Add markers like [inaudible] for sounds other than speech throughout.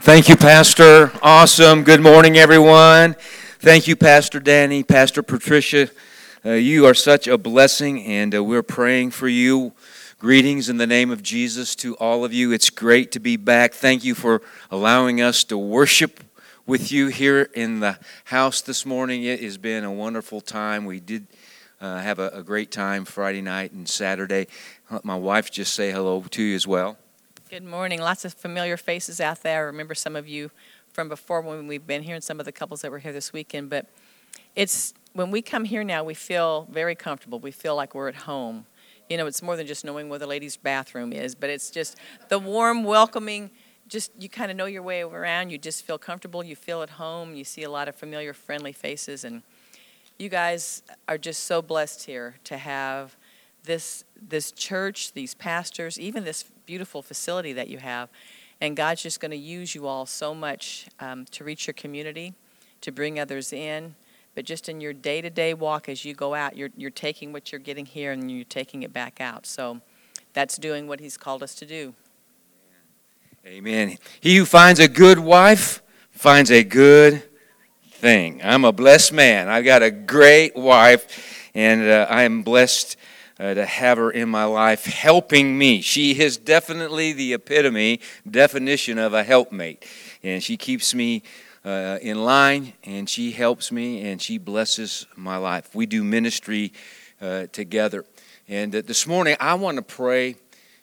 Thank you, Pastor. Awesome. Good morning, everyone. Thank you, Pastor Danny, Pastor Patricia. Uh, you are such a blessing, and uh, we're praying for you. Greetings in the name of Jesus to all of you. It's great to be back. Thank you for allowing us to worship with you here in the house this morning. It has been a wonderful time. We did uh, have a, a great time Friday night and Saturday. Let my wife just say hello to you as well. Good morning. Lots of familiar faces out there. I remember some of you from before when we've been here and some of the couples that were here this weekend. But it's when we come here now, we feel very comfortable. We feel like we're at home. You know, it's more than just knowing where the ladies' bathroom is, but it's just the warm, welcoming, just you kind of know your way around. You just feel comfortable. You feel at home. You see a lot of familiar, friendly faces. And you guys are just so blessed here to have this this church, these pastors, even this beautiful facility that you have. And God's just going to use you all so much um, to reach your community, to bring others in. But just in your day to day walk as you go out, you're, you're taking what you're getting here and you're taking it back out. So that's doing what He's called us to do. Amen. He who finds a good wife finds a good thing. I'm a blessed man. I've got a great wife, and uh, I am blessed uh, to have her in my life helping me. She is definitely the epitome, definition of a helpmate. And she keeps me uh, in line and she helps me and she blesses my life. We do ministry uh, together. And uh, this morning, I want to pray.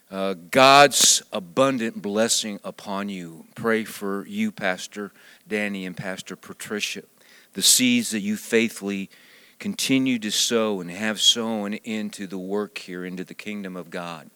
Uh, God's abundant blessing upon you. Pray for you, Pastor Danny and Pastor Patricia, the seeds that you faithfully continue to sow and have sown into the work here, into the kingdom of God.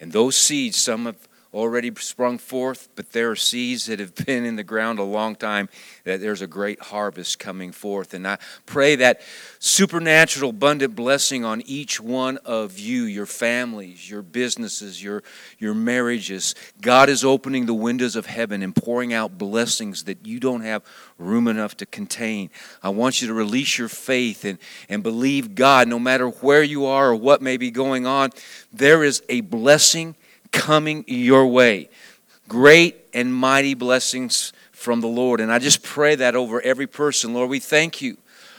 And those seeds, some have already sprung forth, but there are seeds that have been in the ground a long time, that there's a great harvest coming forth. And I pray that supernatural, abundant blessing on each one of you, your families, your businesses, your, your marriages. God is opening the windows of heaven and pouring out blessings that you don't have room enough to contain. I want you to release your faith and, and believe God, no matter where you are or what may be going on, there is a blessing coming your way. Great and mighty blessings from the Lord. And I just pray that over every person. Lord, we thank you.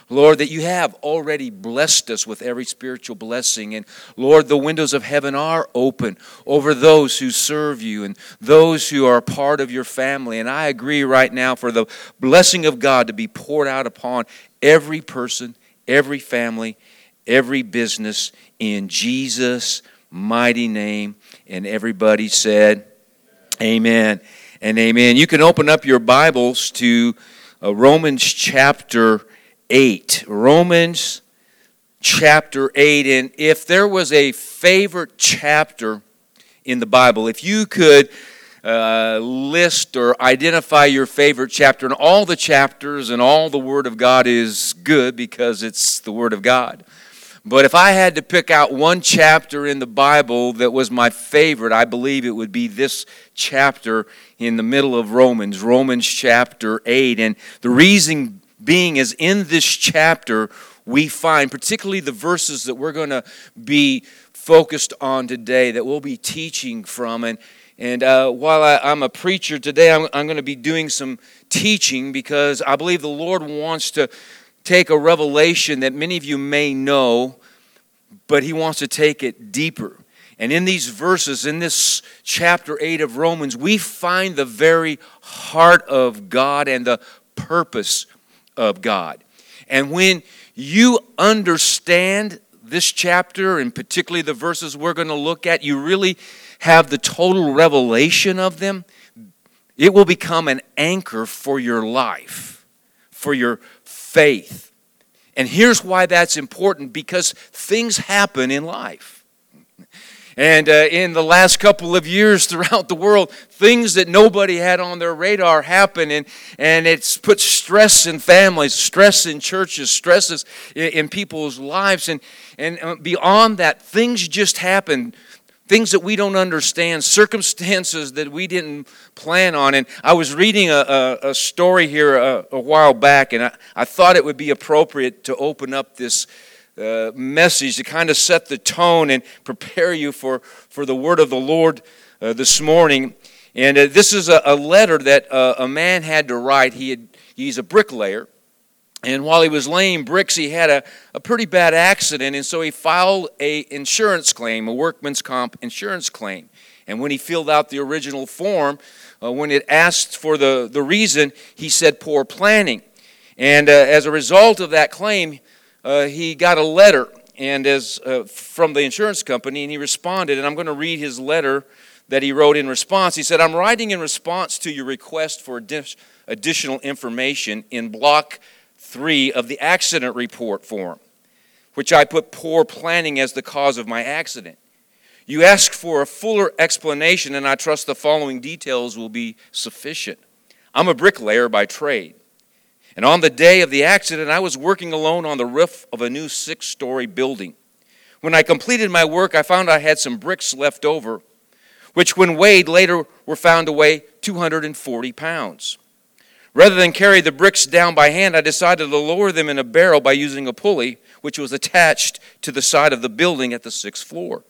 Lord, that you have already blessed us with every spiritual blessing. And Lord, the windows of heaven are open over those who serve you and those who are part of your family. And I agree right now for the blessing of God to be poured out upon every person, every family, every business in Jesus' mighty name. And everybody said, Amen and amen. You can open up your Bibles to uh, Romans chapter 8. Romans chapter 8. And if there was a favorite chapter in the Bible, if you could uh, list or identify your favorite chapter, and all the chapters and all the Word of God is good because it's the Word of God. But if I had to pick out one chapter in the Bible that was my favorite, I believe it would be this chapter in the middle of Romans, Romans chapter 8. And the reason being is in this chapter, we find, particularly the verses that we're going to be focused on today, that we'll be teaching from. And, and uh, while I, am a preacher today, I'm, I'm going to be doing some teaching because I believe the Lord wants to take a revelation that many of you may know, but he wants to take it deeper. And in these verses, in this chapter 8 of Romans, we find the very heart of God and the purpose of God. And when you understand this chapter, and particularly the verses we're going to look at, you really have the total revelation of them, it will become an anchor for your life, for your faith. And here's why that's important because things happen in life. And uh, in the last couple of years throughout the world, things that nobody had on their radar happen, and, and it's put stress in families, stress in churches, stresses in, in people's lives. And, and uh, beyond that, things just happen things that we don't understand, circumstances that we didn't plan on. And I was reading a, a, a story here a, a, while back, and I, I thought it would be appropriate to open up this uh, message to kind of set the tone and prepare you for, for the word of the Lord uh, this morning. And uh, this is a, a letter that uh, a man had to write. He had, he's a bricklayer. And while he was laying bricks, he had a, a pretty bad accident. And so he filed a insurance claim, a workman's comp insurance claim. And when he filled out the original form, uh, when it asked for the, the reason, he said poor planning. And uh, as a result of that claim, uh, he got a letter and as uh, from the insurance company, and he responded. And I'm going to read his letter that he wrote in response. He said, "I'm writing in response to your request for additional information in block three of the accident report form, which I put poor planning as the cause of my accident. You ask for a fuller explanation, and I trust the following details will be sufficient. I'm a bricklayer by trade. And on the day of the accident, I was working alone on the roof of a new six story building. When I completed my work, I found I had some bricks left over, which, when weighed, later were found to weigh 240 pounds. Rather than carry the bricks down by hand, I decided to lower them in a barrel by using a pulley, which was attached to the side of the building at the sixth floor.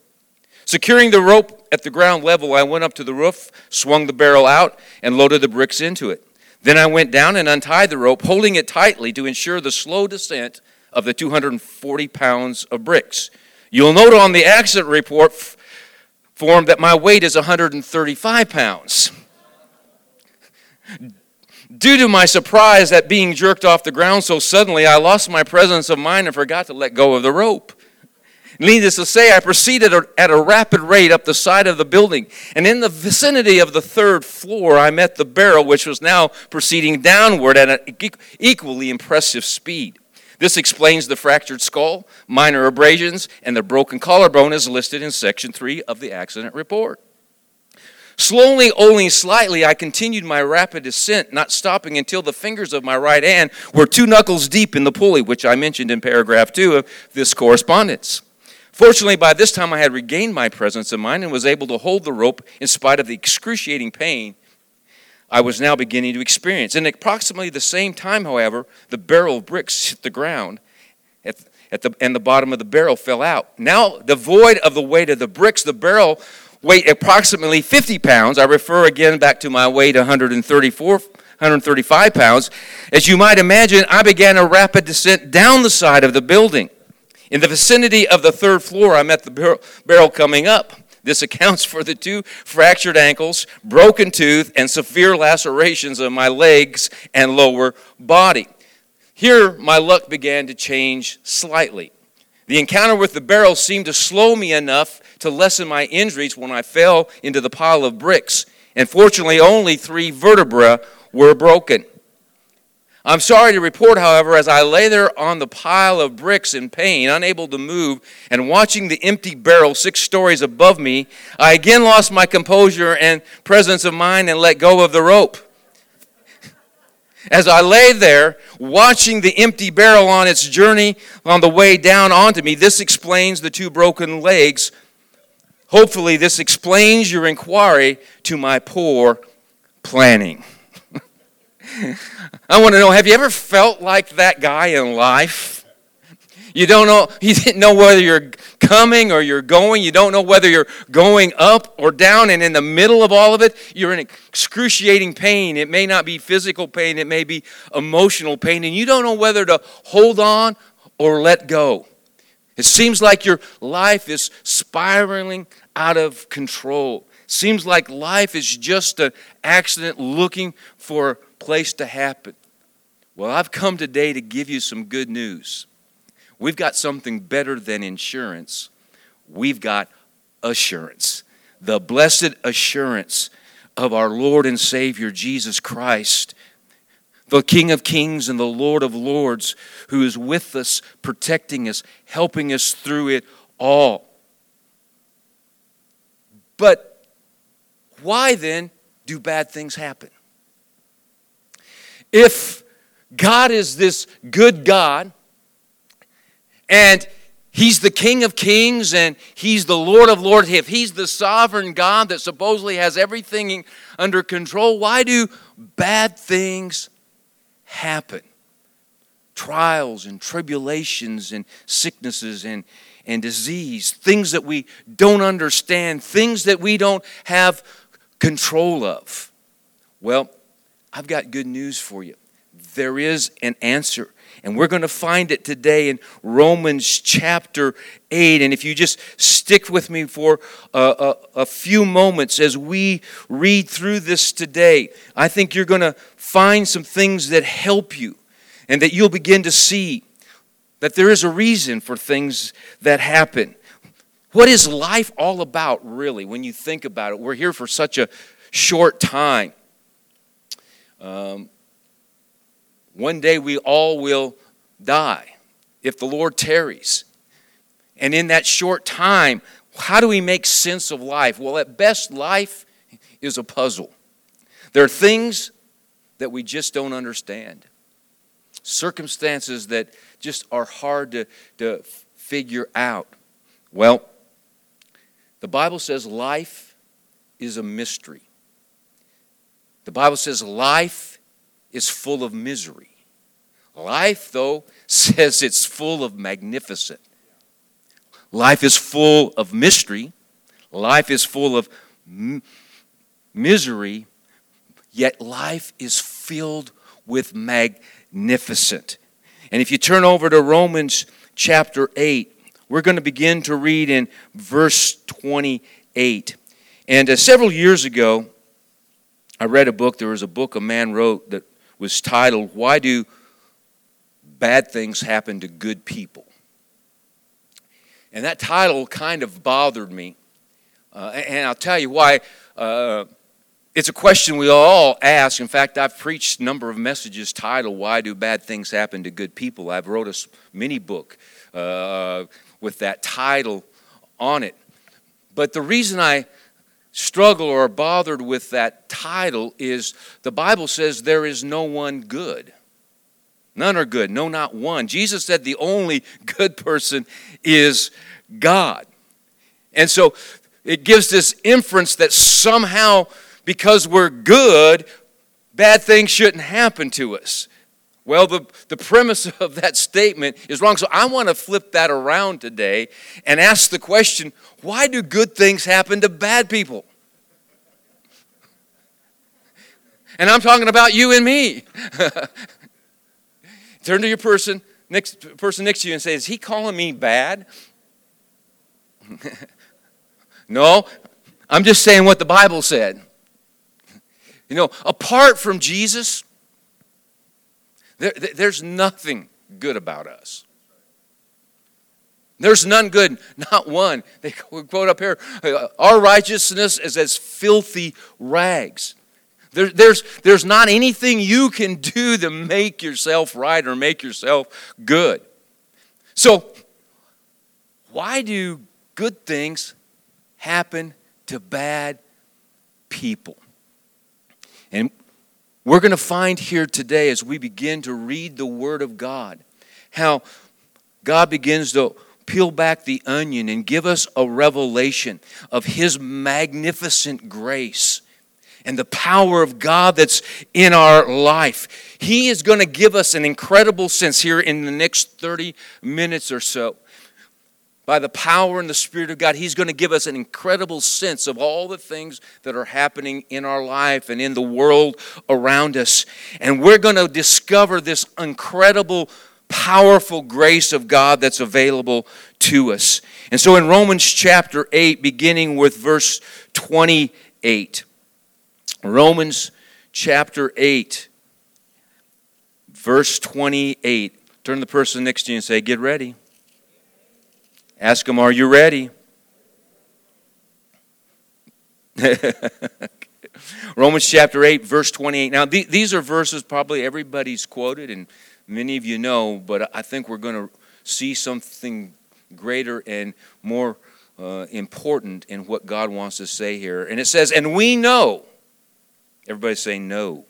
Securing the rope at the ground level, I went up to the roof, swung the barrel out, and loaded the bricks into it. Then I went down and untied the rope, holding it tightly to ensure the slow descent of the 240 pounds of bricks. You'll note on the accident report form that my weight is 135 pounds. Due to my surprise at being jerked off the ground so suddenly, I lost my presence of mind and forgot to let go of the rope. Needless to say, I proceeded at a rapid rate up the side of the building, and in the vicinity of the third floor, I met the barrel, which was now proceeding downward at an equally impressive speed. This explains the fractured skull, minor abrasions, and the broken collarbone as listed in Section 3 of the accident report. Slowly, only slightly, I continued my rapid descent, not stopping until the fingers of my right hand were two knuckles deep in the pulley, which I mentioned in paragraph 2 of this correspondence. Fortunately, by this time I had regained my presence of mind and was able to hold the rope in spite of the excruciating pain I was now beginning to experience. In approximately the same time, however, the barrel of bricks hit the ground at, at the, and the bottom of the barrel fell out. Now, devoid of the weight of the bricks, the barrel weighed approximately 50 pounds. I refer again back to my weight 134 135 pounds. As you might imagine, I began a rapid descent down the side of the building. In the vicinity of the third floor, I met the barrel coming up. This accounts for the two fractured ankles, broken tooth, and severe lacerations of my legs and lower body. Here, my luck began to change slightly. The encounter with the barrel seemed to slow me enough to lessen my injuries when I fell into the pile of bricks, and fortunately, only three vertebrae were broken. I'm sorry to report, however, as I lay there on the pile of bricks in pain, unable to move, and watching the empty barrel six stories above me, I again lost my composure and presence of mind and let go of the rope. As I lay there, watching the empty barrel on its journey on the way down onto me, this explains the two broken legs. Hopefully, this explains your inquiry to my poor planning. [laughs] I want to know have you ever felt like that guy in life? You don't know, you didn't know whether you're coming or you're going. You don't know whether you're going up or down. And in the middle of all of it, you're in excruciating pain. It may not be physical pain, it may be emotional pain. And you don't know whether to hold on or let go. It seems like your life is spiraling out of control. Seems like life is just an accident looking for a place to happen. Well, I've come today to give you some good news. We've got something better than insurance. We've got assurance. The blessed assurance of our Lord and Savior Jesus Christ, the King of Kings and the Lord of Lords, who is with us, protecting us, helping us through it all. But why then do bad things happen? if God is this good God and He's the King of Kings and He's the Lord of Lords. If He's the sovereign God that supposedly has everything under control, why do bad things happen? Trials and tribulations and sicknesses and, and disease, things that we don't understand, things that we don't have control of? Well, I've got good news for you. There is an answer. And we're going to find it today in Romans chapter 8. And if you just stick with me for a, a, a, few moments as we read through this today, I think you're going to find some things that help you and that you'll begin to see that there is a reason for things that happen. What is life all about, really, when you think about it? We're here for such a short time. Um, one day we all will die if the Lord tarries. And in that short time, how do we make sense of life? Well, at best, life is a puzzle. There are things that we just don't understand, circumstances that just are hard to, to figure out. Well, the Bible says life is a mystery. The Bible says life is full of misery. Life, though, [laughs] says it's full of magnificent. Life is full of mystery. Life is full of m- misery, yet life is filled with magnificent. And if you turn over to Romans chapter 8, we're going to begin to read in verse 28. And uh, several years ago, I read a book. There was a book a man wrote that was titled, Why Do Bad Things Happen to Good People? And that title kind of bothered me. Uh, and I'll tell you why. Uh, it's a question we all ask. In fact, I've preached a number of messages titled "Why Do Bad Things Happen to Good People?" I've wrote a mini book uh, with that title on it. But the reason I struggle or are bothered with that title is the Bible says there is no one good. None are good, no, not one. Jesus said the only [laughs] good person is God. And so it gives this inference that somehow because we're good, bad things shouldn't happen to us. Well, the, the premise [laughs] of that statement is wrong. So I want to flip that around today and ask the question why do good things happen to bad people? And I'm talking about you and me. [laughs] Turn to your person next person next to you and say, Is he calling me bad? [laughs] no, I'm just saying what the Bible said. You know, apart from Jesus, there, there's nothing good about us. There's none good, not one. They [laughs] quote up here our righteousness is as filthy rags. There, there's, there's not anything you can do to make yourself right or make yourself good. So, why do good things happen to bad people? And we're going to find here today as we begin to read the Word of God how God begins to peel back the onion and give us a revelation of His magnificent grace and the power of God that's in our life. He is going to give us an incredible sense here in the next 30 minutes or so by the power and the Spirit of God, He's going to give us an incredible sense of all the things that are happening in our life and in the world around us. And we're going to discover this incredible, powerful grace of God that's available to us. And so in Romans chapter 8, beginning with verse 28, Romans chapter 8, verse 28. Turn to the person next to you and say, Get ready. Ask them, Are you ready? [laughs] Romans chapter 8, verse 28. Now, th- these are verses probably everybody's quoted and many of you know, but I think we're going to see something greater and more uh, important in what God wants to say here. And it says, And we know, everybody say no.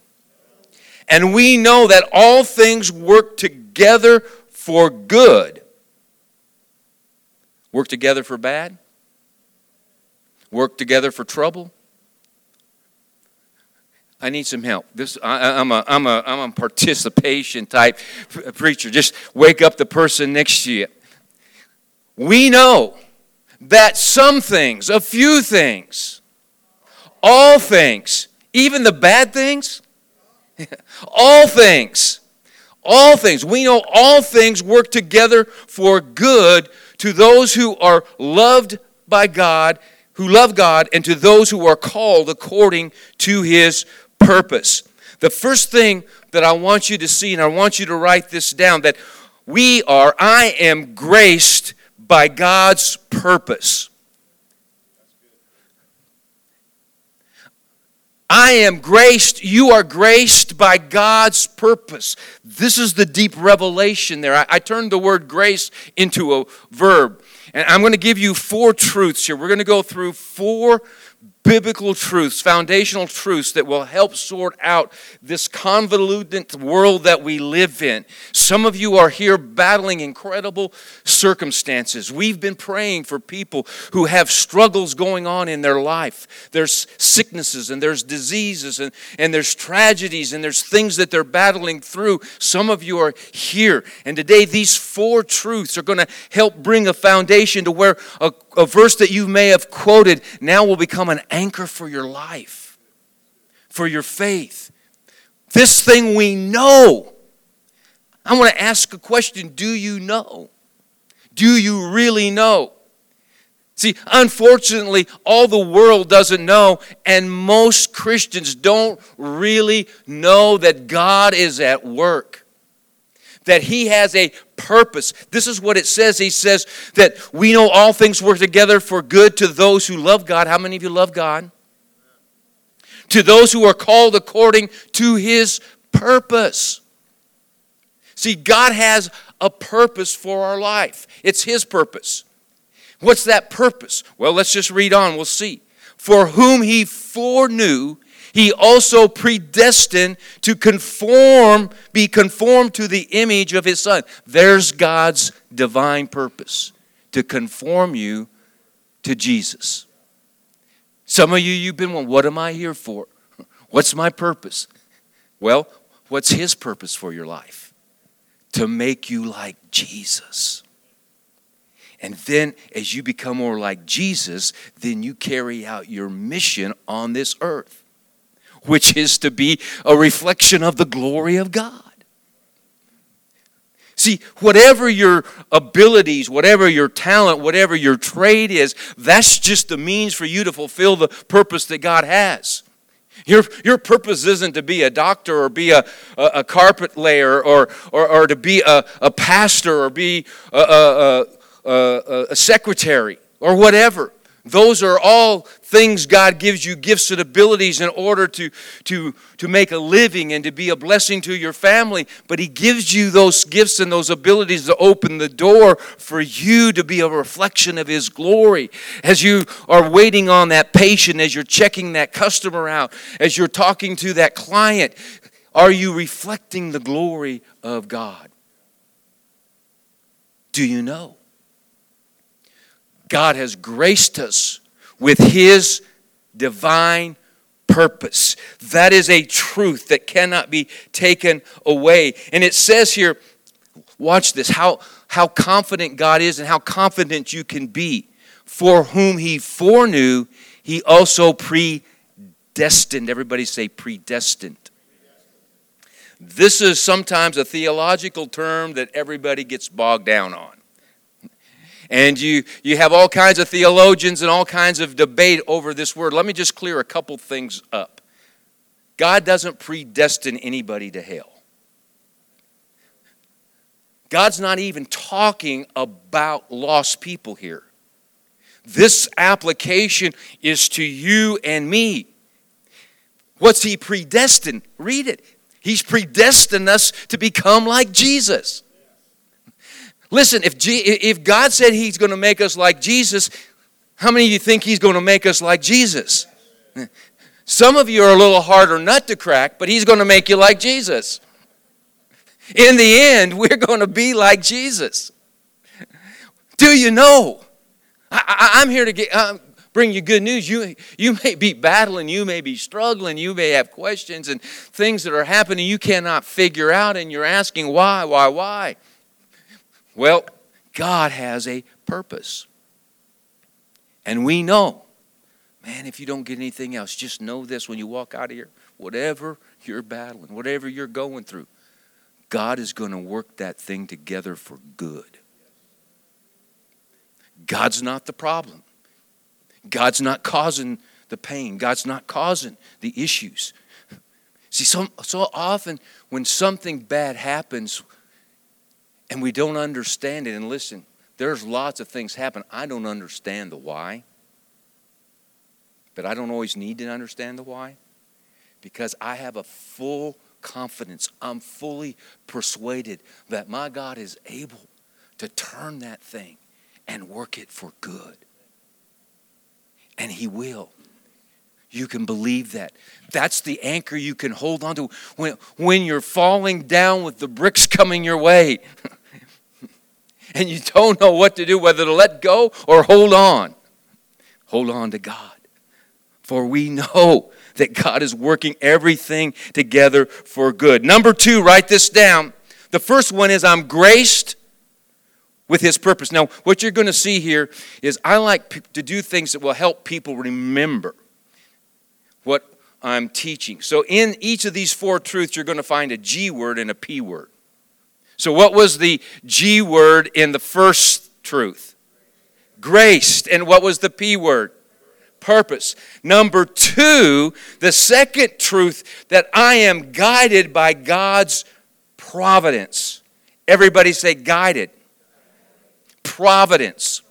And we know that all things work together for good Work together for bad? Work together for trouble? I need some help. This I, am a I'm a I'm a participation type preacher. Just wake up the person next to you. We know that some things, a few things, all things, even the bad things, [laughs] all things, all things. We know all things work together for good to those who are loved by God, who love God, and to those who are called according to his purpose. The first thing that I want you to see, and I want you to write this down, that we are, I am graced by God's purpose. I am graced, you are graced by God's purpose. This is the deep revelation there. I, I turned the word grace into a verb. And I'm going to give you four truths here. We're going to go through four biblical truths, foundational truths that will help sort out this convoluted world that we live in. Some of you are here battling incredible circumstances. We've been praying for people who have struggles going on in their life. There's sicknesses and there's diseases and, and there's tragedies and there's things that they're battling through. Some of you are here. And today, these four truths are going to help bring a foundation to where a, a verse that you may have quoted now will become an anchor for your life, for your faith. This thing we know. I want to ask a question Do you know? Do you really know? See, unfortunately, all the world doesn't know, and most Christians don't really know that God is at work that he has a purpose. This is what it says. He says that we know all things work together for good to those who love God. How many of you love God? To those who are called according to his purpose. See, God has a purpose for our life, it's his purpose. What's that purpose? Well, let's just read on. We'll see. For whom he foreknew, he also predestined to conform, be conformed to the image of his son. There's God's divine purpose to conform you to Jesus. Some of you, you've been wondering, what am I here for? [laughs] What's my purpose? Well, what's his purpose for your life? To make you like Jesus. And then, as you become more like Jesus, then you carry out your mission on this earth which is to be a reflection of the glory of God. See, whatever your abilities, whatever your talent, whatever your trade is, that's just the means for you to fulfill the purpose that God has. Your, your purpose isn't to be a doctor or be a, a, a carpet layer or, or, or, to be a, a pastor or be a, a, a secretary or whatever. Those are all things God gives you gifts and abilities in order to, to, to make a living and to be a blessing to your family. But He gives you those gifts and those abilities to open the door for you to be a reflection of His glory. As you are waiting on that patient, as you're checking that customer out, as you're talking to that client, are you reflecting the glory of God? Do you know? God has graced us with His divine purpose. That is a truth that cannot be taken away. And it says here, watch this, how, how confident God is and how confident you can be. For whom He foreknew, He also predestined. Everybody say predestined. This is sometimes a theological term that everybody gets bogged down on and you, you have all kinds of theologians and all kinds of debate over this word. Let me just clear a couple things up. God doesn't predestine anybody to hell. God's not even talking about lost people here. This application is to you and me. What's He predestined? Read it. He's predestined us to become like Jesus. Listen, if, G- if God said He's going to make us like Jesus, how many of you think He's going to make us like Jesus? Some of you are a little harder nut to crack, but He's going to make you like Jesus. In the end, [laughs] we're going to be like Jesus. Do you know? I, am here to get, uh, bring you good news. You, you may be battling, you may be struggling, you may have questions and things that are happening you cannot figure out, and you're asking why, why, why. Well, God has a purpose. And we know, Man, if you don't get anything else, just know this when you walk out of here whatever you're battling, whatever you're going through, God is going to work that thing together for good. God's not the problem. God's not causing the pain. God's not causing the issues. See, so, so often when something bad happens and we don't understand it, and listen, there's lots of things happen. I don't understand the why, but I don't always need to understand the why because I have a full confidence. I'm fully persuaded that my God is able to turn that thing and work it for good. And He will. You can believe that. That's the anchor you can hold on to when, when you're falling down with the bricks coming your way. [laughs] and you don't know what to do, whether to let go or hold on. Hold on to God. For we know that God is working everything together for good. Number two, write this down. The first one is I'm graced with his purpose. Now, what you're going to see here is I like to do things that will help people remember what I'm teaching. So, in each of these four truths, you're going to find a G word and a P word. So, what was the G word in the first truth? Graced. And what was the P word? Purpose. Number two, the second truth that I am guided by God's providence. Everybody say guided providence.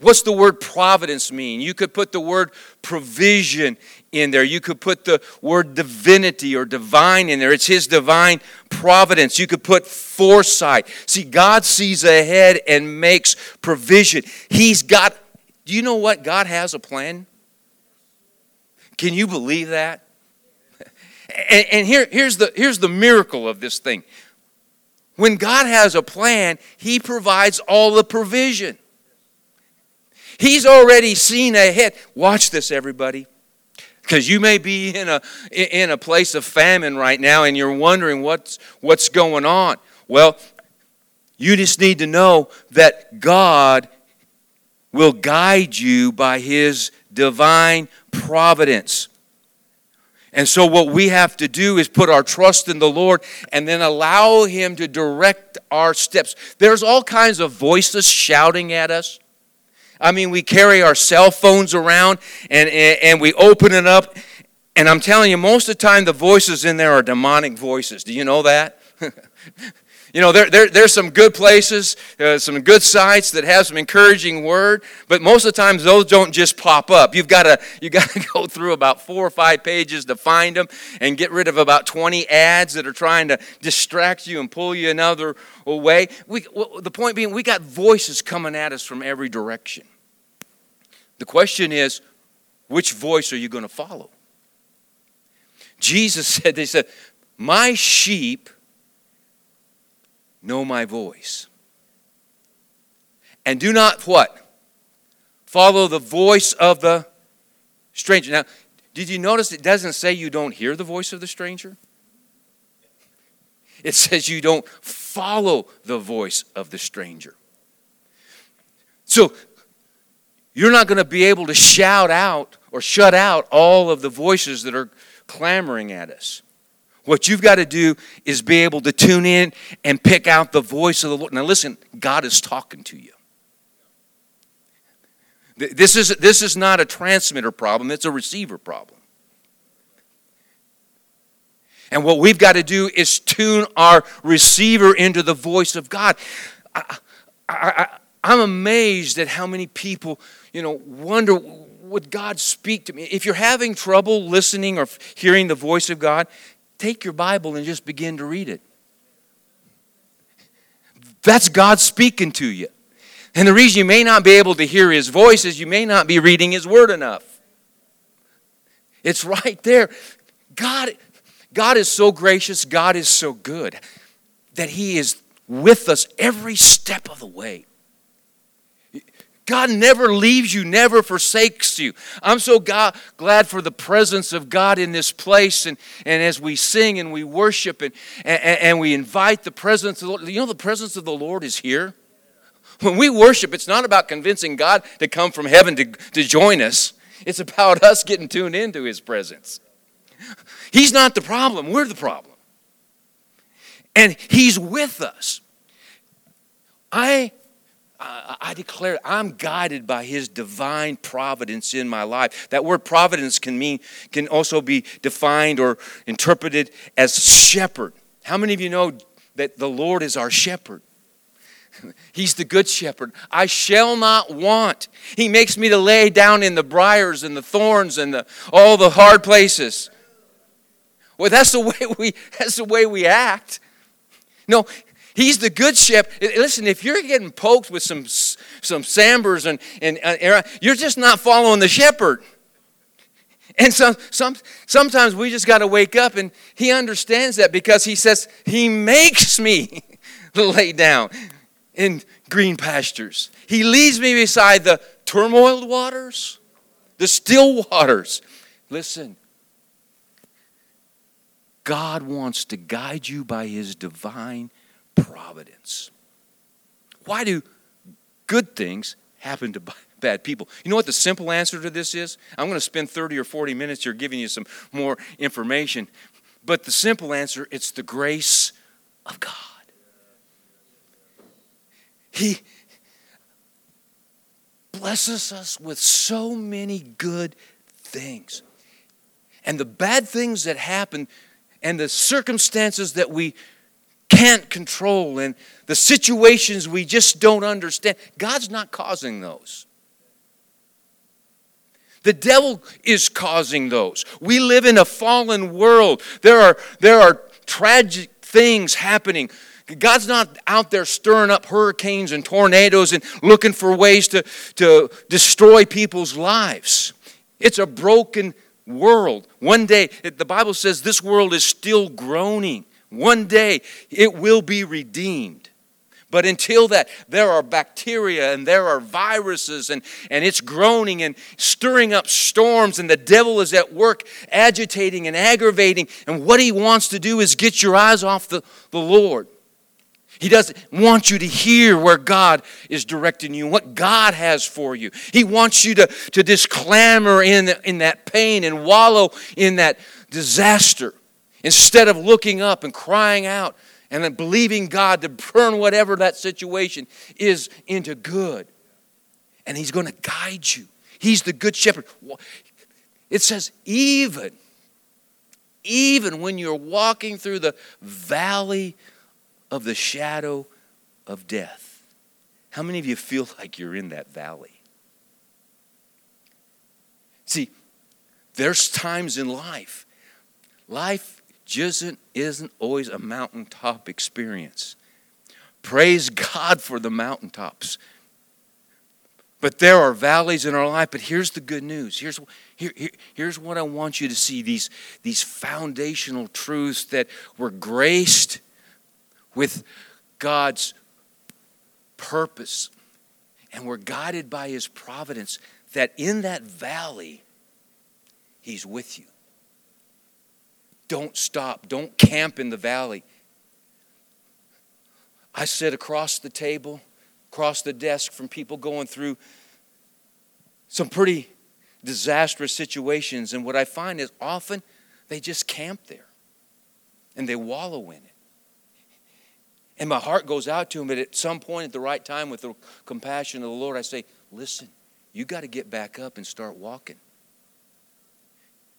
What's the word providence mean? You could put the word provision in there. You could put the word divinity or divine in there. It's His divine providence. You could put foresight. See, God sees ahead and makes provision. He's got, do you know what? God has a plan. Can you believe that? [laughs] And, and here, here's, the, here's the miracle of this thing when God has a plan, He provides all the provision. He's already seen ahead. Watch this, everybody. Because you may be in a, in a place of famine right now and you're wondering what's, what's going on. Well, you just need to know that God will guide you by His divine providence. And so, what we have to do is put our trust in the Lord and then allow Him to direct our steps. There's all kinds of voices shouting at us. I mean, we carry our cell phones around and, and, and we open it up. And I'm telling you, most of the time, the voices in there are demonic voices. Do you know that? [laughs] You know, there, there, there's some good places, uh, some good sites that have some encouraging word, but most of the times those don't just pop up. You've got to [laughs] you got to go through about four or five pages to find them and get rid of about 20 ads that are trying to distract you and pull you another way. We, well, the point being, we got voices coming at us from every direction. The question is, which voice are you going to follow? Jesus [laughs] said, they said, my sheep know my voice. And do not what? Follow the voice of the stranger. Now, did you notice it doesn't say you don't hear the voice of the stranger? It says you don't follow the voice of the stranger. So, you're not going to be able to shout out or shut out all of the voices that are clamoring at us. What you've got to do is be able to tune in and pick out the voice of the Lord. Now, listen, God is talking to you. This is, this is not a transmitter problem, it's a receiver problem. And what we've got to do is tune our receiver into the voice of God. I, I, am amazed at how many people, you know, wonder would God speak to me? If you're having trouble listening or hearing the voice of God, take your Bible and just begin to read it. That's God speaking to you. And the reason you may not be able to hear his voice is you may not be reading his word enough. It's right there. God, God is so gracious, God is so good that he is with us every step of the way. God never leaves you, never forsakes you. I'm so God, glad for the presence of God in this place. And, and as we sing and we worship and, and, and we invite the presence of the Lord, you know, the presence of the Lord is here. When we worship, it's not about convincing God to come from heaven to, to join us. It's about us getting tuned into His presence. He's not the problem, we're the problem. And He's with us. I I declare I'm guided by his divine providence in my life. That word providence can mean can also be defined or interpreted as shepherd. How many of you know that the Lord is our shepherd? [laughs] He's the good shepherd. I shall not want. He makes me to lay down in the briars and the thorns and the, all the hard places. Well, that's the [laughs] way we that's the way we act. No, He's the good shepherd. Listen, if you're getting poked with some, some sambers and, and uh, you're just not following the shepherd. And some, some, sometimes we just got to wake up and he understands that because he says, He makes me [laughs] lay down in green pastures. He leads me beside the turmoiled waters, the still waters. Listen, God wants to guide you by his divine providence. Why do good things happen to [laughs] bad people? You know what the simple answer to this is? I'm going to spend 30 or 40 minutes here giving you some more information. But the simple answer, it's the grace of God. He blesses us with so many good things. And the bad things that happen and the circumstances that we can't control and the situations we just don't understand. God's not causing those. The devil is causing those. We live in a fallen world. There are, there are tragic things happening. God's not out there stirring up hurricanes and tornadoes and looking for ways to, to destroy people's lives. It's a broken world. One day, the Bible says this world is still groaning. One day it will be redeemed. But until that, there are bacteria and there are viruses, and, and it's groaning and stirring up storms, and the devil is at work agitating and aggravating. And what he wants to do is get your eyes off the, the Lord. He doesn't want you to hear where God is directing you, what God has for you. He wants you to, to just clamor in, in that pain and wallow in that disaster. Instead of looking up and crying out and believing God to turn whatever that situation is into good. And He's going to guide you. He's the good shepherd. It says, even, even when you're walking through the valley of the shadow of death. How many of you feel like you're in that valley? See, there's times in life, life just isn't always a mountaintop experience. Praise God for the mountaintops. But there are valleys in our life. But here's the good news. Here's, here, here, here's what I want you to see these, these foundational truths that were graced with God's purpose and we're guided by His providence, that in that valley, He's with you. Don't stop. Don't camp in the valley. I sit across the table, across the desk from people going through some pretty disastrous situations. And what I find is often they just camp there and they wallow in it. And my heart goes out to them, but at some point at the right time, with the compassion of the Lord, I say, Listen, you got to get back up and start walking.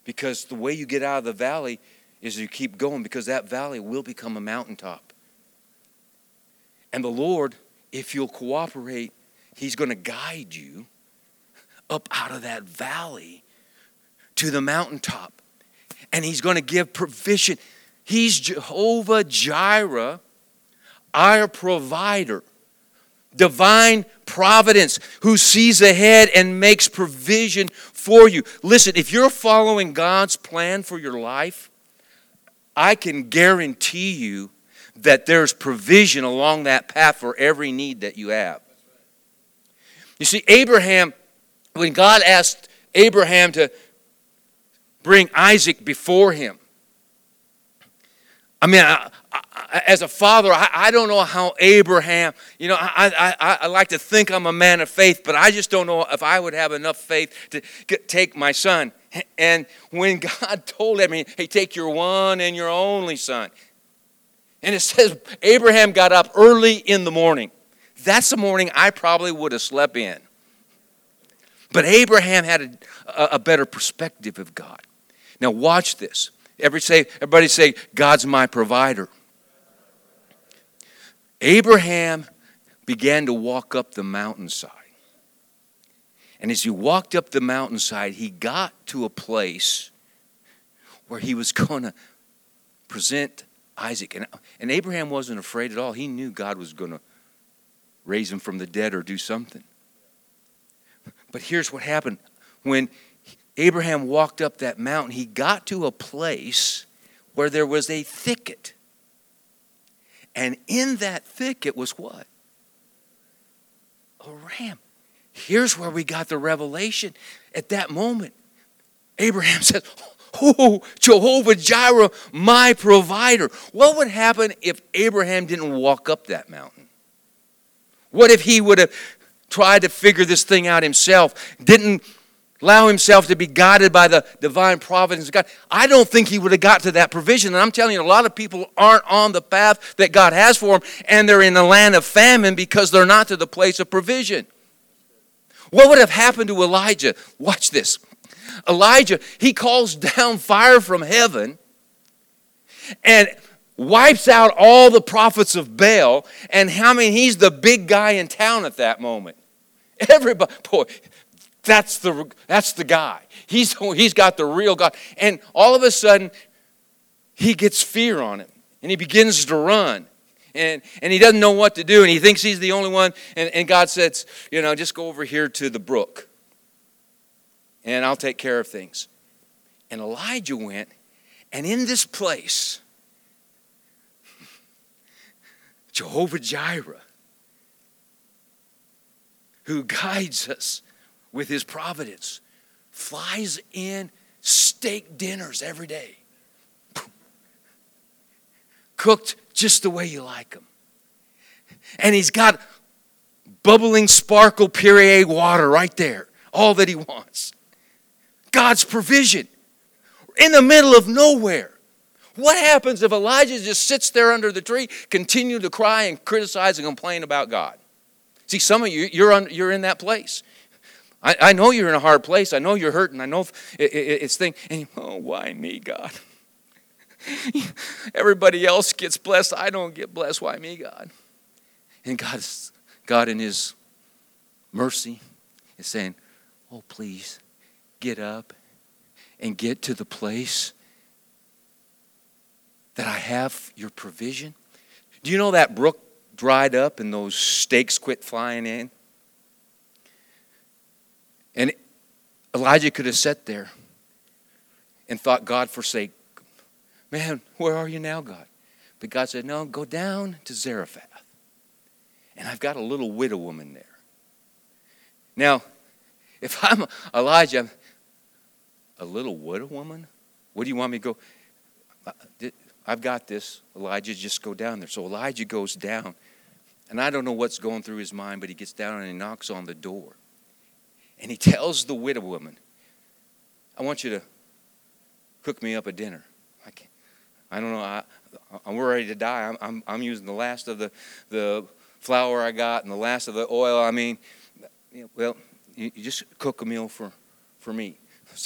Because the way you get out of the valley is you keep going because that valley will become a mountaintop. And the Lord, if you'll cooperate, He's going to guide you up out of that valley to the mountaintop. And He's going to give provision. He's Jehovah Jireh, our provider, divine providence who sees ahead and makes provision for you. Listen, if you're following God's plan for your life, I can guarantee you that there's provision along that path for every need that you have. You see, Abraham, when God asked Abraham to bring Isaac before him, I mean, I, as a father, I, I don't know how Abraham, you know, I, I, I like to think I'm a man of faith, but I just don't know if I would have enough faith to get, take my son. [laughs] And when [laughs] God told him, hey, take your one and your only son. And it says Abraham got up early in the morning. That's the morning I probably would have slept in. But Abraham had a, a better perspective of God. Now watch this. Every say, everybody say, God's my provider. Abraham began to walk up the mountainside. And as he walked up the mountainside, he got to a place where he was [laughs] going to present Isaac. And, and Abraham wasn't afraid at all. He knew God was going to raise him from the dead or do something. But here's what happened when Abraham walked up that mountain, he got to a place where there was a thicket. And in that thicket was what? A ram. Here's where we got the revelation. At that moment, Abraham [laughs] says, Oh, Jehovah Jireh, my provider. What would happen if Abraham didn't walk up that mountain? What if he would have tried to figure this thing out himself, didn't allow himself to be guided by the divine providence of God, I don't think he would have got to that provision. And I'm telling you, a lot of people aren't on the path that God has for them, and they're in the land of famine because they're not to the place of provision. What would have happened to Elijah? Watch this. Elijah, he calls down fire from heaven and wipes out all the prophets of Baal. And how I many, he's the big guy in town at that moment. Everybody, boy, that's the, that's the guy. He's, he's got the real God. And all of a sudden, he gets fear on him and he begins to run. And, and he doesn't know what to do and he thinks he's the only one. And, and God says, you know, just go over here to the brook and I'll take care of things. And Elijah went, and in this place, [laughs] Jehovah Jireh, who guides us with his providence, flies in steak dinners every day. [laughs] Cooked just the way you like them. And he's got bubbling sparkle Perrier water right there, all that he wants. God's provision in the middle of nowhere. What happens if Elijah just sits there under the tree, continue to cry and criticize and complain about God? See, some of you, you're, on, you're in that place. I, I know you're in a hard place. I know you're hurting. I know it, it, it's thing. And oh, why me, God? [laughs] Everybody else gets blessed. I don't get blessed. Why me, God? And God's, God, in His mercy, is saying, oh, please, get up and get to the place that I have your provision? Do you know that brook dried up and those steaks quit flying in? And Elijah could have sat there and thought, God forsake. Man, where are you now, God? But God said, No, go down to Zarephath. And I've got a little widow woman there. Now, if I'm Elijah, a little widow woman? What do you want me to go? I've got this. Elijah, just go down there. So Elijah goes down. And I don't know what's going through his mind, but he gets down and he knocks on the door. And he tells the widow woman, I want you to cook me up a dinner. I, can't, I don't know. I, I'm ready to die. I'm, I'm, I'm using the last of the, the flour I got and the last of the oil. I mean, well, you, you just cook a meal for, for me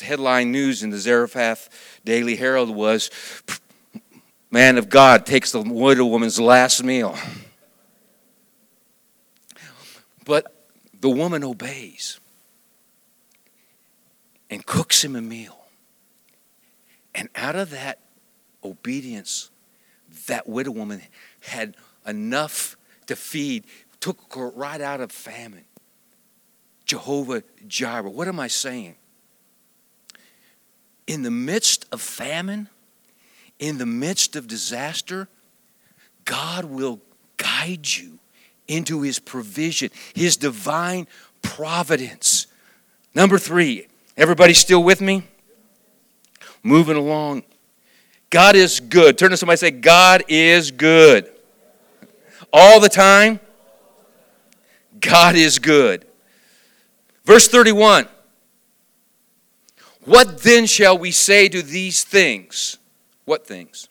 headline news in the Zarephath Daily Herald was Man of God takes the widow woman's last meal. But the woman obeys and cooks him a meal. And out of that obedience, that widow woman had enough to feed, took her right out of famine. Jehovah Jireh. What am I saying? in the midst of famine, in the midst of disaster, God will guide you into His provision, His divine providence. Number three, everybody still with me? Moving along. God is good. Turn to somebody and say, God is good. All the time, God is good. Verse 31 What then shall we say to these things? What things?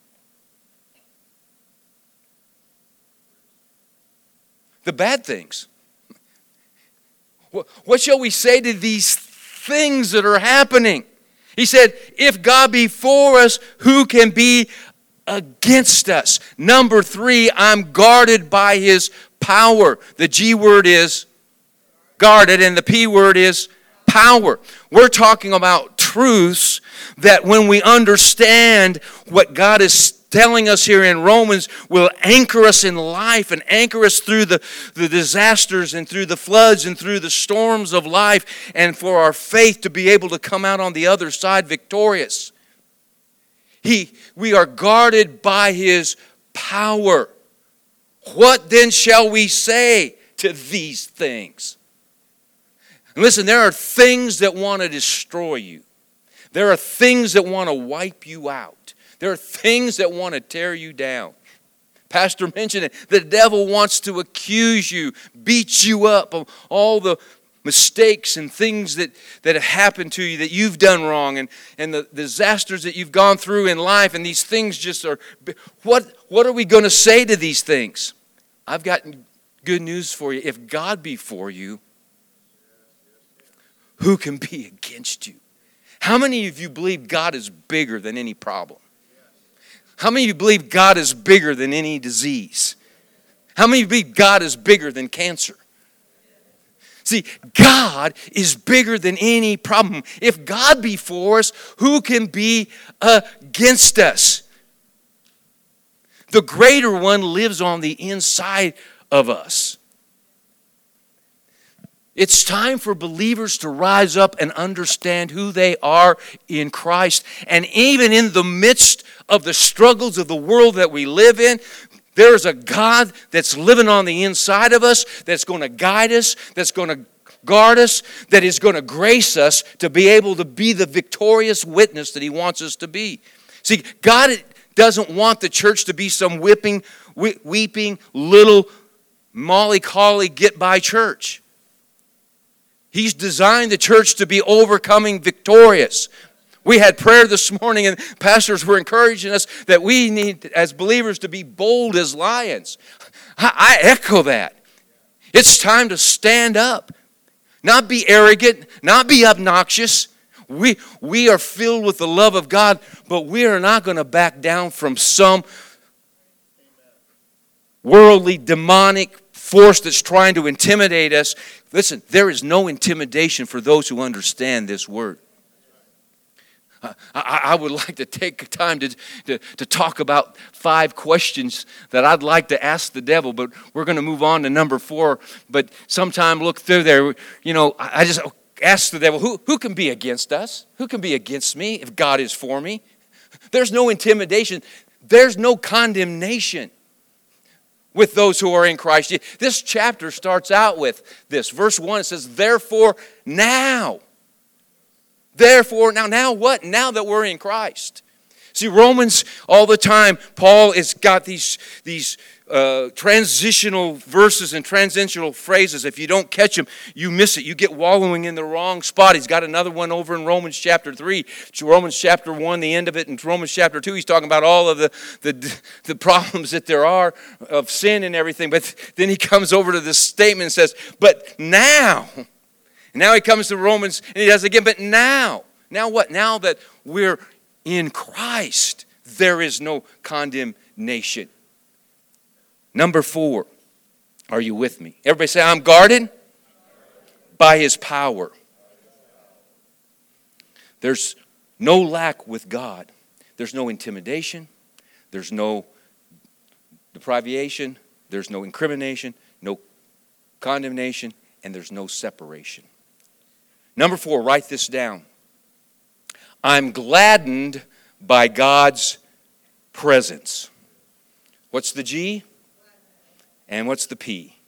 The bad things. What shall we say to these things that are happening? He said, If God be for us, who can be against us? Number three, I'm guarded by his power. The G word is guarded, and the P word is power. We're talking about truths that when we understand what God is telling us here in Romans will anchor us in life and anchor us through the, the disasters and through the floods and through the storms of life and for our faith to be able to come out on the other side victorious. He, we are guarded by His power. What then shall we say to these things? And listen, there are things that want to destroy you. There are things that want to wipe you out. There are things that want to tear you down. Pastor mentioned it. The devil wants to accuse you, beat you up of all the mistakes and things that, that have happened to you that you've done wrong and, and the disasters that you've gone through in life. And these things just are. What, what are we going to say to these things? I've got good news for you. If God be for you, who can be [laughs] against you? How many of you believe God is bigger than any problem? How many of you believe God is bigger than any disease? How many of you believe God is bigger than cancer? See, God is bigger than any problem. If God be for us, who can be against us? The greater one lives on the inside of us. It's time for believers to rise up and understand who they are in Christ. And even in the midst of the struggles of the world that we live in, there's a God that's living on the inside of us, that's going to guide us, that's going to guard us, that is going to grace us to be able to be the victorious witness that He wants us to be. See, God doesn't want the church to be some whipping, weeping little molly get by church. He's designed the church to be overcoming victorious. We had prayer this morning, and pastors were encouraging us that we need, as believers, to be bold as lions. I, echo that. It's time to stand up, not be arrogant, not be obnoxious. We, we are filled with the love of God, but we are not going to back down from some worldly, demonic force that's trying to intimidate us. Listen, there is no intimidation for those who understand this word. I, I, would [laughs] like to take time to, to, to, talk about five questions that I'd like to ask the devil, but we're going to move on to number four. But sometime look through there, you know, I just ask the devil, who, who can be against us? Who can be against me if God is for me? There's no intimidation, there's no condemnation with those who are in Christ. This chapter starts out with this. Verse 1 it says, Therefore, now. Therefore, now, now what? Now that we're in Christ. See, Romans all the time, Paul has got these, these uh, transitional verses and transitional phrases. If you don't catch them, you miss it. You get wallowing in the wrong spot. He's got another one over in Romans chapter 3, Romans chapter 1, the end of it, and Romans chapter 2, he's talking about all of the, the, [laughs] the problems that there are of sin and everything. But then he comes over to this statement and says, But now, now he comes to Romans and he does again, but now, now what? Now that we're in Christ, there is no condemnation. Number four, are you with me? Everybody say, I'm guarded by his power. There's no lack with God. There's no intimidation. There's no deprivation. There's no incrimination, no condemnation, and there's no separation. Number four, write this down. I'm gladdened by God's presence. What's the G? And what's the P?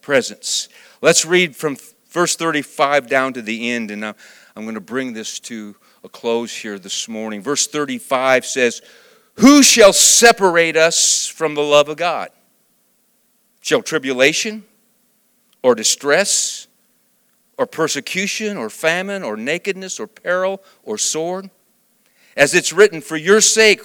Presence. Let's read from verse 35 down to the end, and I'm going to bring this to a close here this morning. Verse 35 says, Who shall separate us from the love of God? Shall tribulation or distress or persecution or famine or nakedness or peril or sword? As it's written, For your sake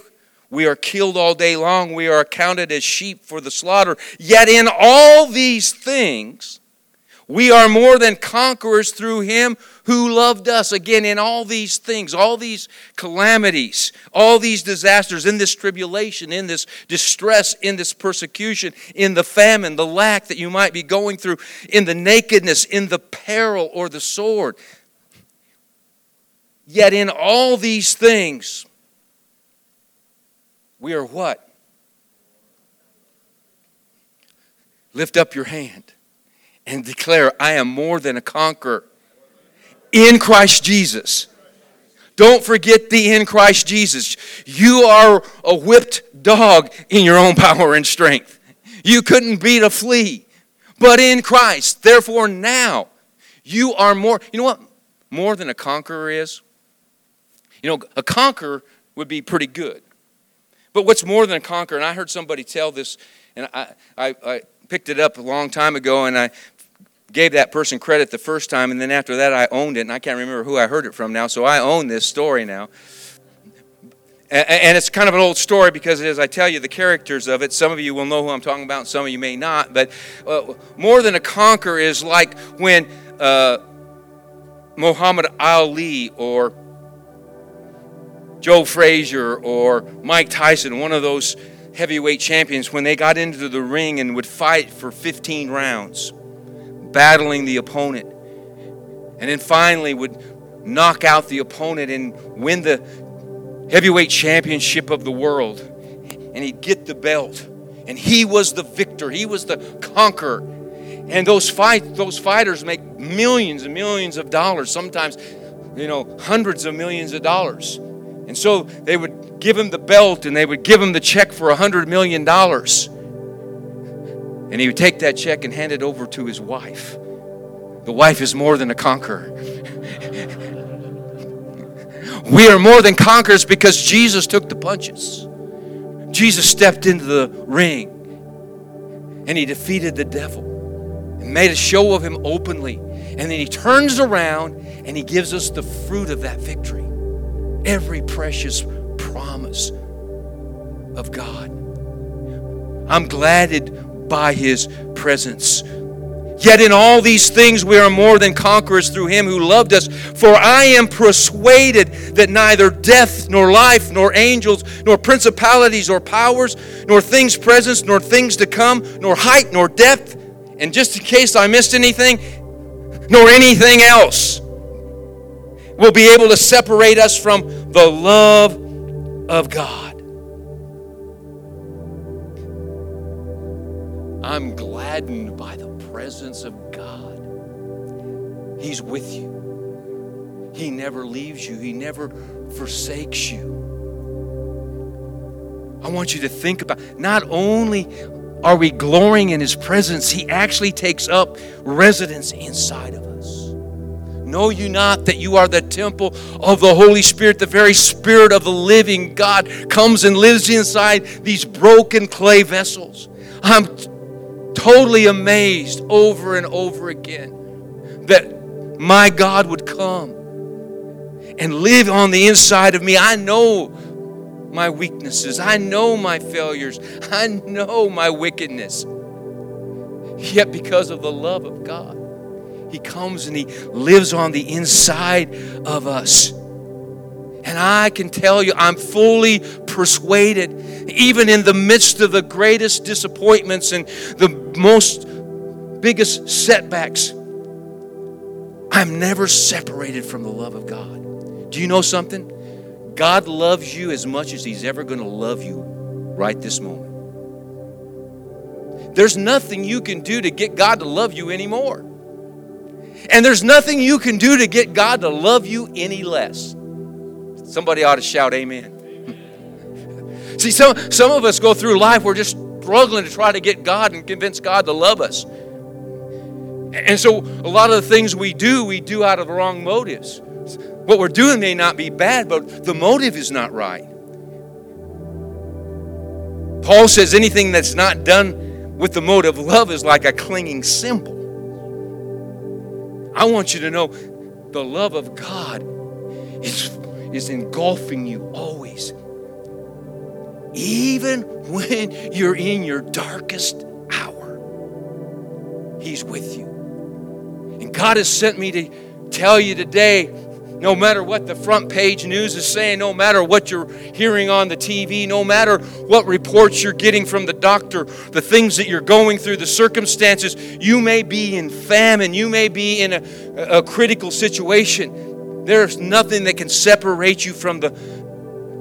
we are killed all day long, we are accounted as sheep for the slaughter. Yet in all these things, we are more than conquerors through him who loved us. Again, in all these things, all these calamities, all these disasters, in this tribulation, in this distress, in this persecution, in the famine, the lack that you might be going through, in the nakedness, in the peril or the sword. Yet in all these things, we are what? Lift up your hand and declare, I am more than a conqueror in Christ Jesus. Don't forget the in Christ Jesus. You are a whipped dog in your own [laughs] power and strength. You couldn't beat a flea, but in Christ. Therefore, now you are more. You know what more than a conqueror is? You know, a conqueror would be pretty good. But what's more than a conqueror, and I heard somebody tell this, and I, I, I picked it up a long time ago, and I gave that person credit the first time, and then after that, I owned it, and I can't remember who I heard it from now, so I own this story now. And it's kind of an old story because, as I tell you, the characters of it, some of you will know who I'm talking about, some of you may not. But uh, more than a conqueror is like when uh, Muhammad Ali or Joe Frazier or Mike Tyson, one of those heavyweight champions, when they got into the ring and would fight for 15 rounds battling the opponent. And then finally would knock out the opponent and win the heavyweight championship of the world. And he'd get the belt. And he was the victor, he was the conqueror. And those fight those fighters make millions and millions of dollars, sometimes you know, hundreds of millions of dollars. And so they would give him the belt and they would give him the check for a hundred million dollars. And he would take that check and hand it over to his wife. The wife is more than a conqueror. [laughs] we are more than conquerors because Jesus took the punches. Jesus stepped into the ring and he defeated the devil and made a show of him openly. And then he turns around and he gives us the fruit of that victory. Every precious promise of God. I'm gladdened by his presence. Yet in all these things we are more than conquerors through him who loved us. For I am persuaded that neither death, nor life, nor angels, nor principalities, or powers, nor things present, nor things to come, nor height, nor depth, and just in case I missed anything, nor anything else will be able to separate us from the love of God. I'm gladdened by the presence of God. He's with you. He never leaves you, He never forsakes you. I want you to think about not only are we glorying in His presence, He actually takes up residence inside of us. Know you not that you are the temple of the Holy Spirit? The very Spirit of the living God comes and lives inside these broken clay vessels. I'm totally amazed over and over again that my God would come and live on the inside of me. I know my weaknesses, I know my failures, I know my wickedness. Yet, because of the love of God, He comes and He lives on the inside of us. And I can tell you, I'm fully persuaded, even in the midst of the greatest disappointments and the most biggest setbacks, I'm never separated from the love of God. Do you know something? God loves you as much as He's ever going to love you right this moment. There's nothing you can do to get God to love you anymore. And there's nothing you can do to get God to love you any less. Somebody ought to shout, Amen. [laughs] See, some, some of us go through life, we're just struggling to try to get God and convince God to love us. And so, a lot of the things we do, we do out of the wrong motives. What we're doing may not be bad, but the motive is not right. Paul says anything that's not done with the motive of love is like a clinging cymbal. I want you to know the love of God is, is engulfing you always. Even when you're in your darkest hour, He's with you. And God has sent me to tell you today no matter what the front page news is saying, no matter what you're hearing on the TV, no matter what reports you're getting from the doctor, the things that you're going through, the circumstances, you may be in famine, you may be in a, a critical situation. There's nothing that can separate you from the,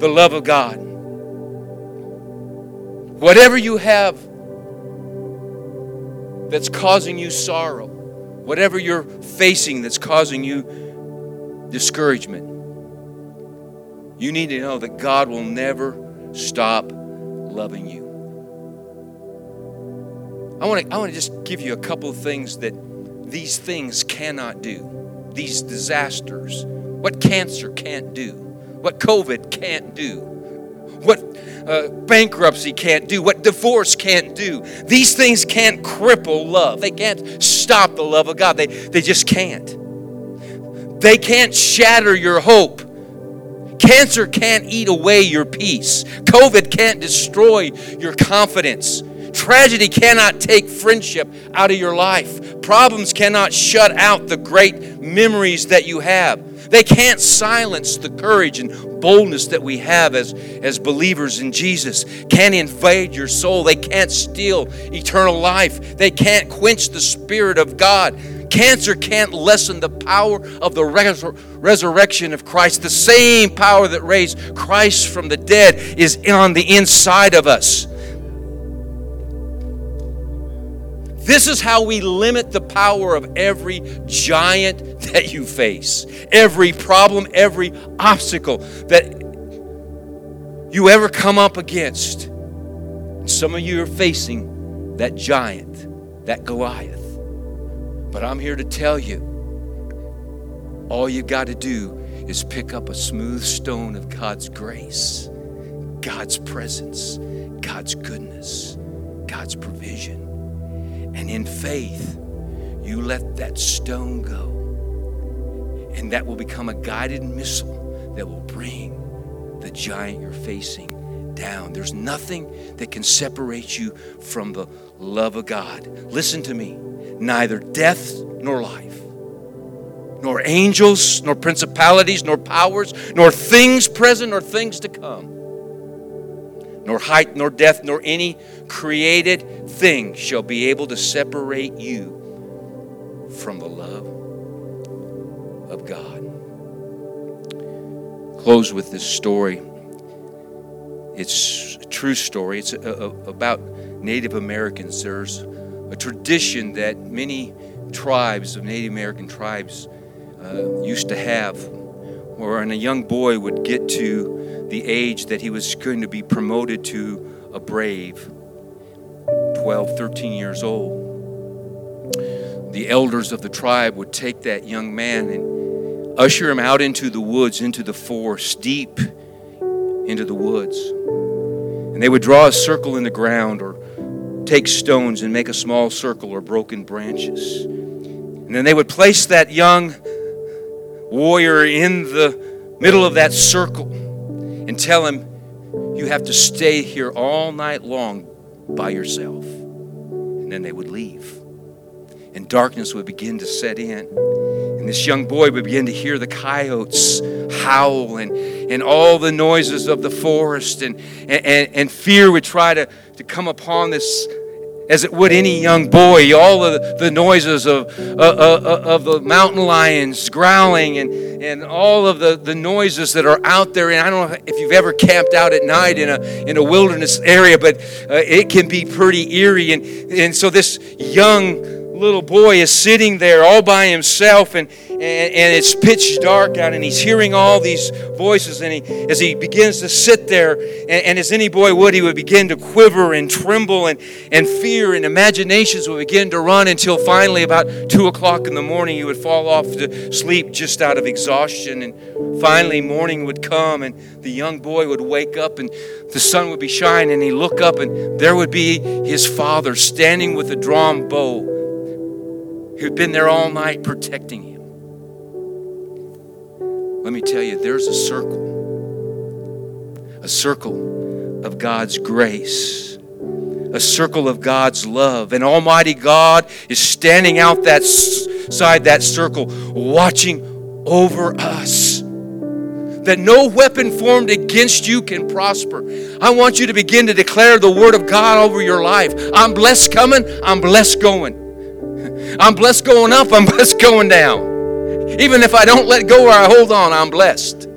the love of God. Whatever you have that's causing you sorrow, whatever you're facing that's causing you discouragement, you need to know that God will never stop loving you. I want to I want to just give you a couple of things that these things cannot do. These disasters, what cancer can't do, what COVID can't do, what uh, bankruptcy can't do, what divorce can't do. These things can't cripple love. They can't stop the love of God. They, they just can't. They can't shatter your hope. Cancer can't eat away your peace. COVID can't destroy your confidence. Tragedy cannot take friendship out of your life. Problems cannot shut out the great memories that you have. They can't silence the courage and boldness that we have as, as believers in Jesus. Can't invade your soul. They can't steal eternal life. They can't quench the Spirit of God. Cancer can't lessen the power of the resurrection of Christ. The same power that raised Christ from the dead is on the inside of us. This is how we limit the power of every giant that you face, every problem, every obstacle that you ever come up against. Some of you are facing that giant, that Goliath. But I'm here to tell you all you got to do is pick up a smooth stone of God's grace, God's presence, God's goodness, God's provision. And in faith, you let that stone go. And that will become a guided missile that will bring the giant you're facing down. There's nothing that can separate you from the love of God. Listen to me neither death nor life, nor angels, nor principalities, nor powers, nor things present, nor things to come, nor height, nor depth, nor any created thing shall be able to separate you from the love of God. Close with this story. It's a true story. It's a, a, about Native Americans. There's a tradition that many tribes of Native American tribes uh, used to have, where a young boy would get to the age that he was going to be promoted to a brave, 12, 13 years old. The elders of the tribe would take that young man and usher him out into the woods, into the forest, deep into the woods. And they would draw a circle in the ground or take stones and make a small circle or broken branches. And then they would place that young warrior in the middle of that circle and tell him, You have to stay here all night long by yourself. And then they would leave. And darkness would begin to set in. And this young boy would begin to hear the coyotes howl and, and all the noises of the forest, and, and, and fear would try to to come upon this as it would any young boy. All of the noises of, uh, uh, uh, of the mountain lions growling and, and all of the, the noises that are out there. And I don't know if you've ever camped out at night in a, in a wilderness area, but uh, it can be pretty eerie. And, and so this young little boy is sitting there all by himself and, and, and it's pitch dark out and he's hearing all these voices and he, as he begins to sit there and, and as any boy would he would begin to quiver and tremble and, and fear and imaginations would begin to run until finally about two o'clock in the morning he would fall off to sleep just out of exhaustion and finally morning would come and the young boy would wake up and the sun would be shining and he'd look up and there would be his father standing with a drawn bow who'd been there all night protecting him. Let me tell you, there's a circle, a circle of God's grace, a circle of God's love. And Almighty God is standing out that side that circle, watching over us. That no weapon formed against you can prosper. I want you to begin to declare the word of God over your life. I'm blessed coming, I'm blessed going. I'm blessed going up, I'm [laughs] blessed going down. Even if I don't let go or I hold on, I'm blessed.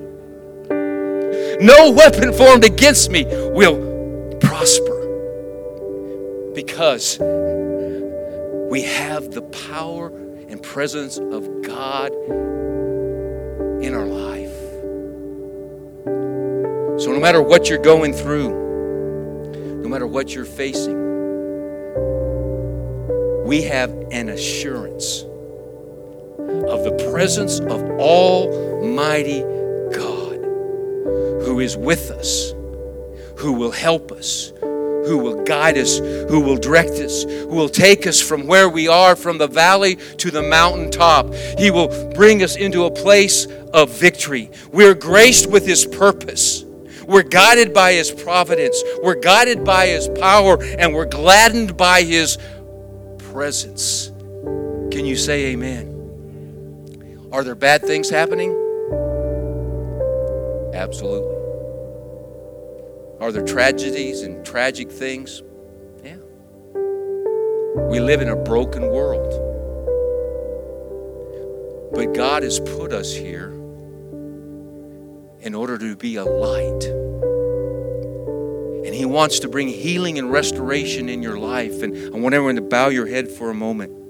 No weapon formed against me will prosper because we have the power and presence of God in our life. So, no matter what you're going through, no matter what you're facing, we have an assurance of the presence of Almighty God who is with us, who will help us, who will guide us, who will direct us, who will take us from where we are, from the valley to the mountaintop. He will bring us into a place of victory. We're graced with His purpose. We're guided by His providence. We're guided by His power, and we're gladdened by His presence. Can you say amen? Are there bad things happening? Absolutely. Are there tragedies and tragic things? Yeah. We live in a broken world. But God has put us here in order to be a light. And He wants to bring healing and restoration in your life. And I want everyone to bow your head for a moment.